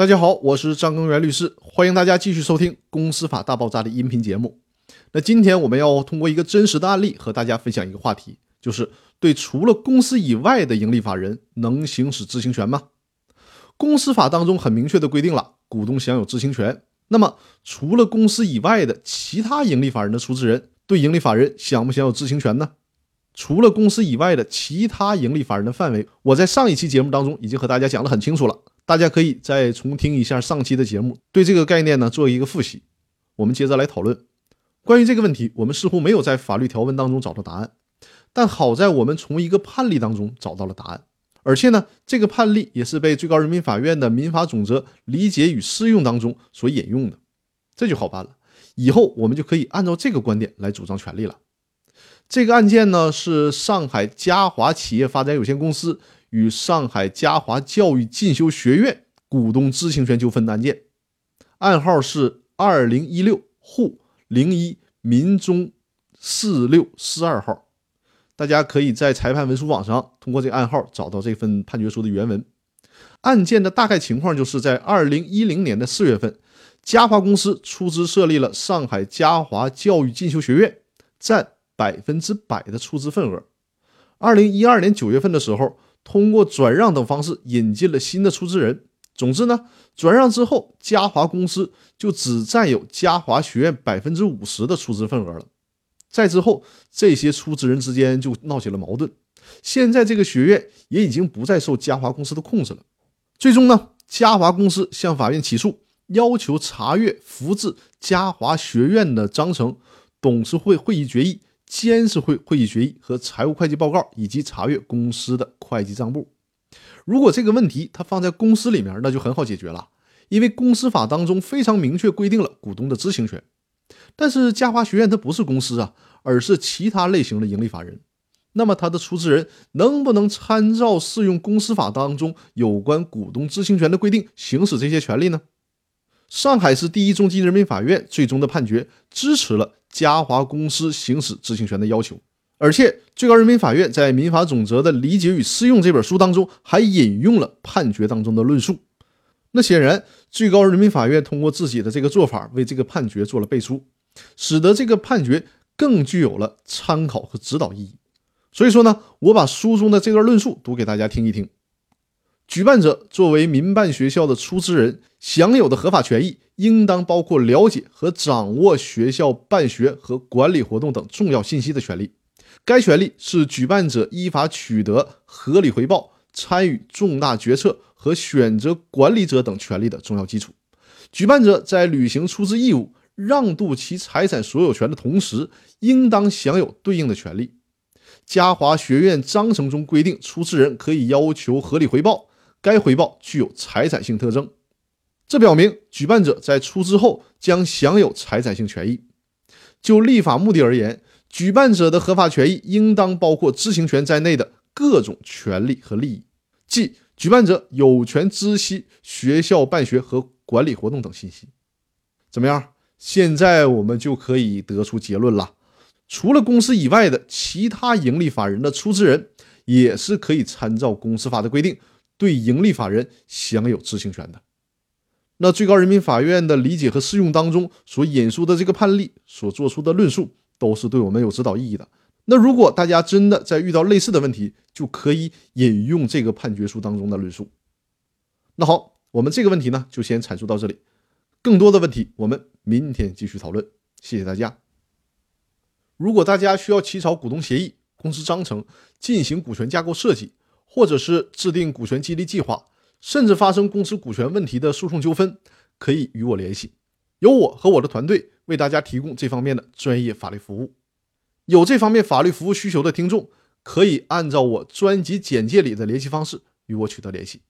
大家好，我是张根源律师，欢迎大家继续收听《公司法大爆炸》的音频节目。那今天我们要通过一个真实的案例和大家分享一个话题，就是对除了公司以外的盈利法人能行使知情权吗？公司法当中很明确的规定了，股东享有知情权。那么除了公司以外的其他盈利法人的出资人，对盈利法人享不享有知情权呢？除了公司以外的其他盈利法人的范围，我在上一期节目当中已经和大家讲得很清楚了。大家可以再重听一下上期的节目，对这个概念呢做一个复习。我们接着来讨论关于这个问题。我们似乎没有在法律条文当中找到答案，但好在我们从一个判例当中找到了答案，而且呢，这个判例也是被最高人民法院的民法总则理解与适用当中所引用的，这就好办了。以后我们就可以按照这个观点来主张权利了。这个案件呢是上海嘉华企业发展有限公司。与上海嘉华教育进修学院股东知情权纠纷的案件，案号是二零一六沪零一民中四六四二号。大家可以在裁判文书网上通过这个案号找到这份判决书的原文。案件的大概情况就是在二零一零年的四月份，嘉华公司出资设立了上海嘉华教育进修学院，占百分之百的出资份额。二零一二年九月份的时候。通过转让等方式引进了新的出资人。总之呢，转让之后，嘉华公司就只占有嘉华学院百分之五十的出资份额了。再之后，这些出资人之间就闹起了矛盾。现在这个学院也已经不再受嘉华公司的控制了。最终呢，嘉华公司向法院起诉，要求查阅复制嘉华学院的章程、董事会会议决议。监事会会议决议和财务会计报告，以及查阅公司的会计账簿。如果这个问题它放在公司里面，那就很好解决了，因为公司法当中非常明确规定了股东的知情权。但是嘉华学院它不是公司啊，而是其他类型的盈利法人，那么它的出资人能不能参照适用公司法当中有关股东知情权的规定行使这些权利呢？上海市第一中级人民法院最终的判决支持了嘉华公司行使知情权的要求，而且最高人民法院在《民法总则的理解与适用》这本书当中还引用了判决当中的论述。那显然，最高人民法院通过自己的这个做法为这个判决做了背书，使得这个判决更具有了参考和指导意义。所以说呢，我把书中的这段论述读给大家听一听。举办者作为民办学校的出资人，享有的合法权益，应当包括了解和掌握学校办学和管理活动等重要信息的权利。该权利是举办者依法取得合理回报、参与重大决策和选择管理者等权利的重要基础。举办者在履行出资义务、让渡其财产所有权的同时，应当享有对应的权利。嘉华学院章程中规定，出资人可以要求合理回报。该回报具有财产性特征，这表明举办者在出资后将享有财产性权益。就立法目的而言，举办者的合法权益应当包括知情权在内的各种权利和利益，即举办者有权知悉学校办学和管理活动等信息。怎么样？现在我们就可以得出结论了：除了公司以外的其他盈利法人的出资人，也是可以参照公司法的规定。对盈利法人享有知情权的，那最高人民法院的理解和适用当中所引述的这个判例所做出的论述，都是对我们有指导意义的。那如果大家真的在遇到类似的问题，就可以引用这个判决书当中的论述。那好，我们这个问题呢，就先阐述到这里。更多的问题，我们明天继续讨论。谢谢大家。如果大家需要起草股东协议、公司章程，进行股权架构设计。或者是制定股权激励计划，甚至发生公司股权问题的诉讼纠纷，可以与我联系，由我和我的团队为大家提供这方面的专业法律服务。有这方面法律服务需求的听众，可以按照我专辑简介里的联系方式与我取得联系。